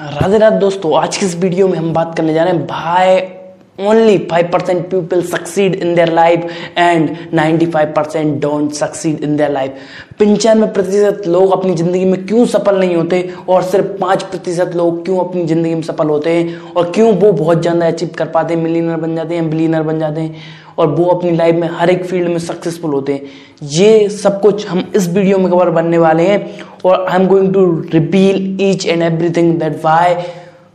राधे राधे दोस्तों, आज की इस वीडियो में हम बात करने जा रहे हैं भाई people succeed in their life and ninety five percent don't succeed in their life पंचानवे प्रतिशत लोग अपनी ज़िंदगी में क्यों सफल नहीं होते और सिर्फ़ पाँच प्रतिशत लोग क्यों अपनी ज़िंदगी में सफल होते हैं? और क्यों वो बहुत ज़्यादा अचीव कर पाते हैं? मिलीनर बन जाते हैं बिलीनर बन जाते हैं और वो अपनी लाइफ में हर एक फ़ील्ड में सक्सेसफुल होते हैं। ये सब कुछ हम इस वीडियो में कवर बनने वाले हैं और I am going to repeal each and everything that why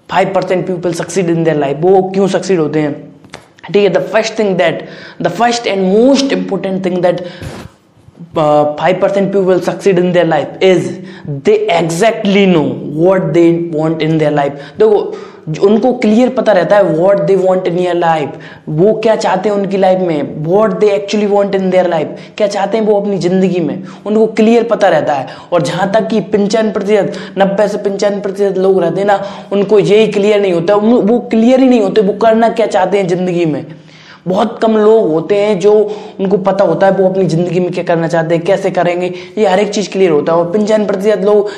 five percent people succeed in their life वो क्यों सक्सीड होते हैं? ठीक है the first thing that the first and most important thing that five percent people succeed in their life is they exactly know what they want in their life देखो उनको clear पता रहता है what they want in your life वो क्या चाहते हैं उनकी लाइफ में? What they actually want in their life क्या चाहते हैं वो अपनी ज़िंदगी में? उनको क्लियर पता रहता है। और जहाँ तक कि पंचानवे प्रतिशत, नब्बे से पंचानवे प्रतिशत लोग रहते हैं ना, उनको यही क्लियर नहीं होता। वो क्लियर ही नहीं होते, वो करना क्या चाहते हैं ज़िंदगी में? बहुत कम लोग होते हैं जो उनको पता होता है वो अपनी ज़िंदगी में क्या करना चाहते हैं, कैसे करेंगे। ये हर एक चीज़ क्लियर होता है और पंचानवे प्रतिशत लोग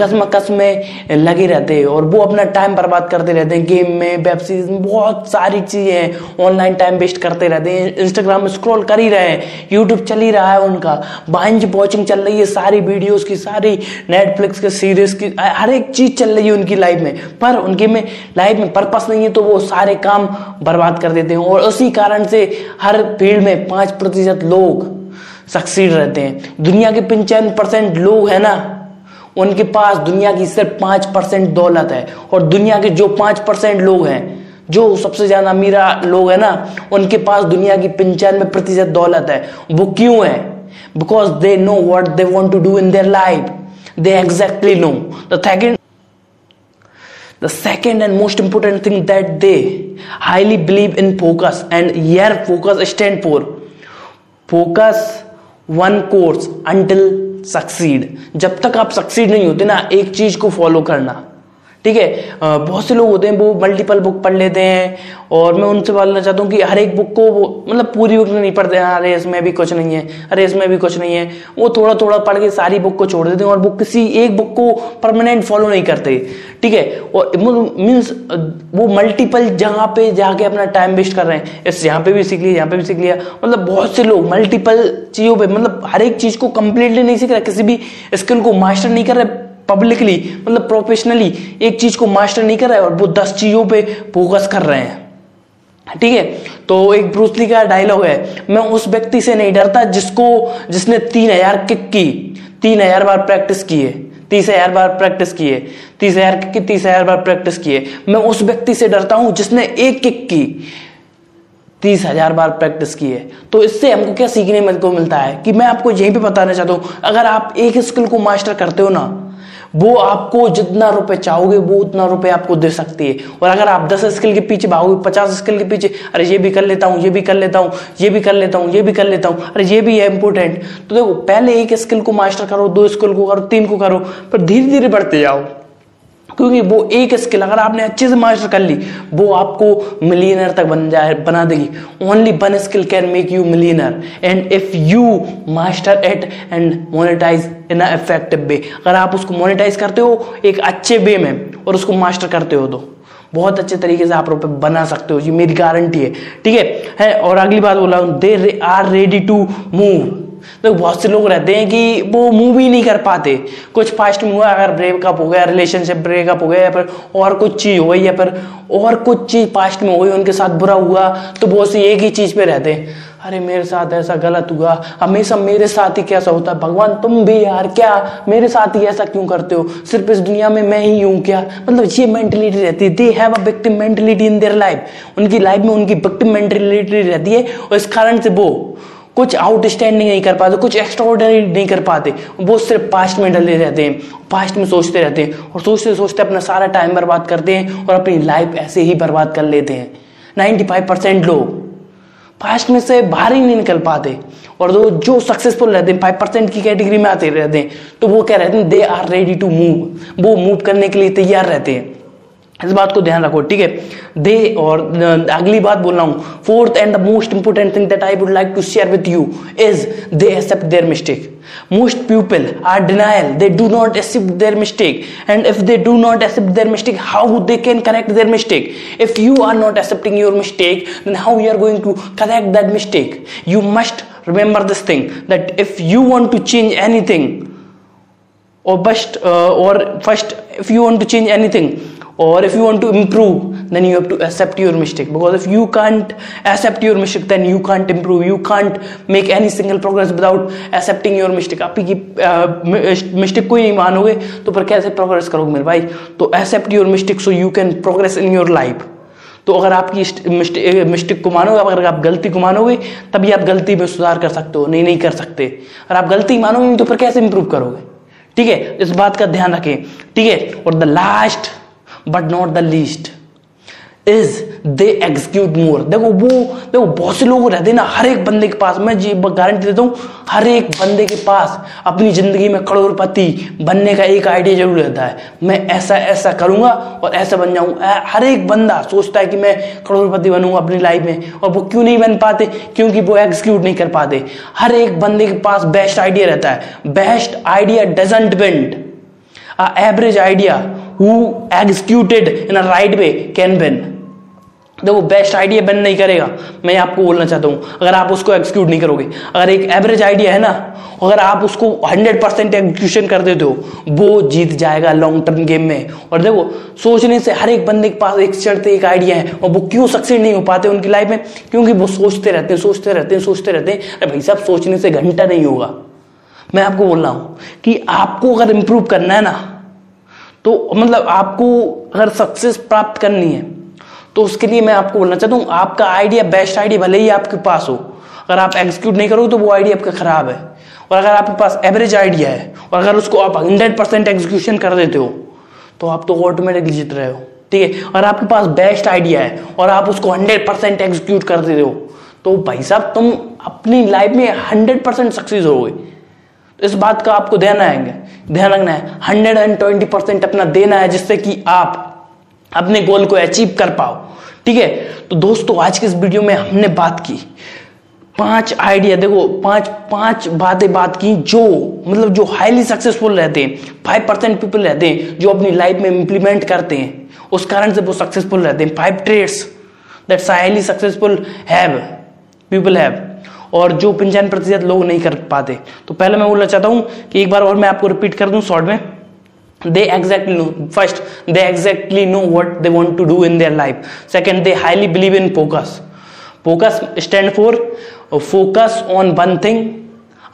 कसम कस में लगे रहते हैं और वो अपना टाइम बर्बाद करते रहते हैं। गेम में वेब सीरीज़ में बहुत सारी चीज़ें हैं ऑनलाइन टाइम वेस्ट करते रहते हैं। इंस्टाग्राम में स्क्रॉल कर ही रहे हैं यूट्यूब चल ही रहा है उनका। बाइंज वॉचिंग चल रही है सारी वीडियोज़ की, सारी नेटफ्लिक्स के सीरीज़ की हर एक चीज़ चल रही है उनकी लाइफ में। पर उनके में लाइफ में पर्पस नहीं है तो वो सारे काम बर्बाद कर देते हैं और उसी कारण कारण से हर फ़ील्ड में पाँच प्रतिशत लोग सक्सीड रहते हैं। दुनिया के पंचानवे परसेंट लोग है ना, उनके पास दुनिया की सिर्फ़ पाँच परसेंट दौलत है और दुनिया के जो पाँच परसेंट लोग हैं, जो सबसे ज़्यादा अमीरा लोग है ना, उनके पास दुनिया की पंचानवे प्रतिशत दौलत है। वो क्यों है? Because they know what they want to do in their life they exactly know the second The second and most important thing that they highly believe in focus and here focus stand for focus one course until succeed जब तक आप succeed नहीं होते ना एक चीज़ को follow करना ठीक है? बहुत से लोग होते हैं, वो मल्टीपल बुक पढ़ लेते हैं और मैं उनसे बोलना चाहता हूँ कि हर एक बुक को वो मतलब पूरी बुक नहीं पढ़ते, हैं, अरे इसमें भी कुछ नहीं है, अरे इसमें भी कुछ नहीं है। वो थोड़ा थोड़ा पढ़ के सारी बुक को छोड़ देते हैं और वो किसी एक बुक को परमानेंट फॉलो नहीं करते, ठीक है? और मीन्स वो मल्टीपल जगह पे जाके अपना टाइम वेस्ट कर रहे हैं, इस यहाँ पे भी सीख लिया, यहाँ पे भी सीख लिया। मतलब बहुत से लोग मल्टीपल चीज़ों पे मतलब हर एक चीज़ को कंप्लीटली नहीं सीख रहे, किसी भी स्किल को मास्टर नहीं कर रहे पब्लिकली मतलब प्रोफेशनली एक चीज़ को मास्टर नहीं कर रहे और वो दस चीज़ों पे फोकस कर रहे हैं। ठीक है? तो एक ब्रूसली का डायलॉग है। मैं उस व्यक्ति से नहीं डरता जिसको, जिसने तीन हज़ार किक की, तीन हज़ार बार प्रैक्टिस की है तीस हज़ार बार प्रैक्टिस किए, तीस हज़ार किक की, तीस हज़ार बार प्रैक्टिस किए। मैं उस व्यक्ति से डरता हूँ जिसने एक किक की तीस हज़ार बार प्रैक्टिस की है। तो इससे हमको क्या सीखने को मिलता है कि मैं आपको यहीं पे बताना चाहता हूँ, अगर आप एक स्किल को मास्टर करते हो ना, वो आपको जितना रुपए चाहोगे, वो उतना रुपए आपको दे सकती है। और अगर आप दस स्किल के पीछे भागोगे, पचास स्किल के पीछे, अरे ये भी कर लेता हूँ, ये भी कर लेता हूँ, ये भी कर लेता हूँ, ये भी कर लेता हूँ, अरे ये भी है इंपॉर्टेंट तो देखो, पहले एक स्किल को मास्टर करो, दो स्किल को करो, तीन को करो पर धीरे धीरे बढ़ते जाओ। क्योंकि वो एक स्किल अगर आपने अच्छे से मास्टर कर ली, वो आपको मिलियनर तक बन जाए, बना देगी। Only one skill can make you millionaire and if you master it and monetize in effective way अगर आप उसको मोनेटाइज करते हो, एक अच्छे वे में, और उसको मास्टर करते हो तो बहुत अच्छे तरीके से आप रुपए बना सकते हो, ये मेरी गारंटी है। ठीक है? है, और अगली बात बोला they are ready to move तो बहुत से लोग रहते हैं कि वो मूव ही नहीं कर पाते। कुछ फास्ट में हुआ अगर ब्रेकअप हो गया रिलेशनशिप ब्रेकअप हो गया, या फिर और कुछ चीज़ हो गई, या फिर और कुछ चीज़ पास्ट में हो गई, उनके साथ बुरा हुआ तो बहुत से एक ही चीज़ पे रहते हैं। अरे, मेरे साथ ऐसा गलत हुआ। हमेशा मेरे साथ ही कैसा होता है? भगवान, तुम भी यार, क्या मेरे साथ ही ऐसा क्यों करते हो? सिर्फ़ इस दुनिया में मैं ही हूँ क्या? मतलब ये मेंटेलिटी रहती है। They have a victim mentality in their life उनकी लाइफ में उनकी विक्टिम मेंटेलिटी रहती है, और इस कारण से वो कुछ आउटस्टैंडिंग नहीं कर पाते, कुछ एक्स्ट्राऑर्डनरी नहीं कर पाते। वो सिर्फ़ पास्ट में डले रहते हैं पास्ट में सोचते रहते हैं और सोचते सोचते अपना सारा टाइम बर्बाद करते हैं और अपनी लाइफ ऐसे ही बर्बाद कर लेते हैं। नाइन्टी फाइव परसेंट लोग पास्ट में से बाहर ही नहीं निकल पाते और जो जो सक्सेसफुल रहते हैं फाइव परसेंट की कैटेगरी में आते रहते हैं तो वो क्या रहते हैं? They are ready to move वो मूव करने के लिए तैयार रहते हैं। इस बात को ध्यान रखो, ठीक है? दे और अगली बात बोल रहा हूँ। Fourth and the most important thing that I would like to share with you is they accept their mistake most people are denial they do not accept their mistake and if they do not accept their mistake how they can correct their mistake if you are not accepting your mistake then how you are going to correct that mistake you must remember this thing that if you want to change anything और bast और first if you want to change anything or if you want to improve, then you have to accept your mistake. Because if you can't accept your mistake, then you can't improve. You can't make any single progress without accepting your mistake. आपकी mistake को ही नहीं मानोगे तो पर कैसे progress करोगे मेरे भाई? तो accept your mistake so you can progress in your life तो अगर आपकी मिस्टेक को मानोगे अगर आप गलती को मानोगे, तभी आप गलती में सुधार कर सकते हो, नहीं नहीं कर सकते। अगर आप गलती मानोगे नहीं तो फिर कैसे इंप्रूव करोगे? ठीक है? इस बात का ध्यान रखें। ठीक है? और the last but not the least is they execute more देखो वो, देखो बहुत से लोग रहते हैं ना, हर एक बंदे के पास, मैं जी गारंटी देता हूँ, हर एक बंदे के पास अपनी ज़िंदगी में करोड़पति बनने का एक आइडिया ज़रूर रहता है। मैं ऐसा ऐसा करूँगा और ऐसा बन जाऊँ। हर एक बंदा सोचता है कि मैं करोड़पति बनूँगा अपनी लाइफ में, और वो क्यों नहीं बन पाते? क्योंकि वो एग्जीक्यूट नहीं कर पाते। हर एक बंदे के पास बेस्ट आइडिया रहता है। Best idea doesn't win average idea who executed in a right way can win. देखो बेस्ट आइडिया बन नहीं करेगा। मैं आपको बोलना चाहता हूँ, अगर आप उसको एक्सक्यूट नहीं करोगे, अगर एक एवरेज आइडिया है ना, अगर आप उसको 100 परसेंट एग्जीक्यूशन कर देते हो, वो जीत जाएगा लॉन्ग टर्म गेम में। और देखो, सोचने से हर एक बंदे के पास एक चढ़ते एक आइडिया है, और वो क्यों सक्सेस नहीं हो पाते उनकी लाइफ में? क्योंकि वो सोचते रहते हैं, सोचते रहते हैं, सोचते रहते हैं, अरे भाई साहब, सोचने से घंटा नहीं होगा। मैं आपको बोल रहा हूँ कि आपको अगर इंप्रूव करना है ना तो मतलब आपको अगर सक्सेस प्राप्त करनी है तो उसके लिए मैं आपको बोलना चाहता हूँ, आपका आइडिया बेस्ट आइडिया भले ही आपके पास हो, अगर आप एग्जीक्यूट नहीं करोगे तो वो आइडिया आपका खराब है। और अगर आपके पास एवरेज आइडिया है, और अगर उसको आप हंड्रेड परसेंट एग्जीक्यूशन कर देते हो तो आप तो ऑटोमेटिकली जीत रहे हो, ठीक है? और आपके पास बेस्ट आइडिया है, और आप उसको हंड्रेड परसेंट एग्जीक्यूट कर देते हो तो भाई साहब तुम अपनी लाइफ में हंड्रेड परसेंट सक्सेस होगे। तो इस बात का आपको ध्यान आएँगे। ध्यान रखना है हंड्रेड एंड ट्वेंटी परसेंट अपना देना है जिससे कि आप अपने गोल को अचीव कर पाओ। ठीक है? तो दोस्तों, आज के इस वीडियो में हमने बात की। पाँच आइडिया देखो, पाँच पाँच बातें बात की जो मतलब जो हाईली सक्सेसफुल रहते हैं फाइव परसेंट पीपल रहते हैं, जो अपनी लाइफ में इंप्लीमेंट करते हैं, उस कारण से वो सक्सेसफुल रहते हैं। Five traits that's highly successful have people have और जो पंचायन प्रतिशत लोग नहीं कर पाते। तो पहले मैं बोलना चाहता हूँ कि एक बार और मैं आपको रिपीट कर दू शॉर्ट में। They exactly know first they exactly know what they want to do in their life second they highly believe in focus focus stand for focus on one thing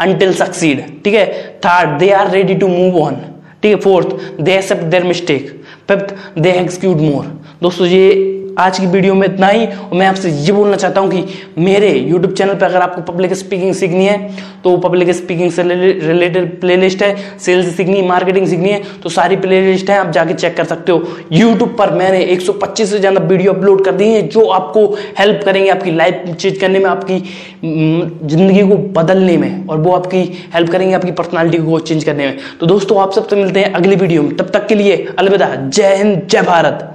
until succeed ठीक है? Third they are ready to move on ठीक है? Fourth they accept their mistake fifth they execute more दोस्तों, ये आज की video में इतना ही। और मैं आपसे ये बोलना चाहता हूँ कि मेरे यूट्यूब चैनल पर अगर आपको पब्लिक स्पीकिंग सीखनी है तो पब्लिक स्पीकिंग से रिलेटेड प्लेलिस्ट है सेल्स सीखनी मार्केटिंग सीखनी है तो सारी प्लेलिस्ट है, आप जाके चेक कर सकते हो। यूट्यूब पर मैंने 125 से ज़्यादा वीडियो अपलोड कर दी है, जो आपको हेल्प करेंगे आपकी लाइफ चेंज करने में, आपकी ज़िंदगी को बदलने में, और वो आपकी हेल्प करेंगे आपकी पर्सनैलिटी को चेंज करने में। तो दोस्तों, आप सबसे मिलते हैं अगली वीडियो में। तब तक के लिए अलविदा। जय हिंद, जय भारत।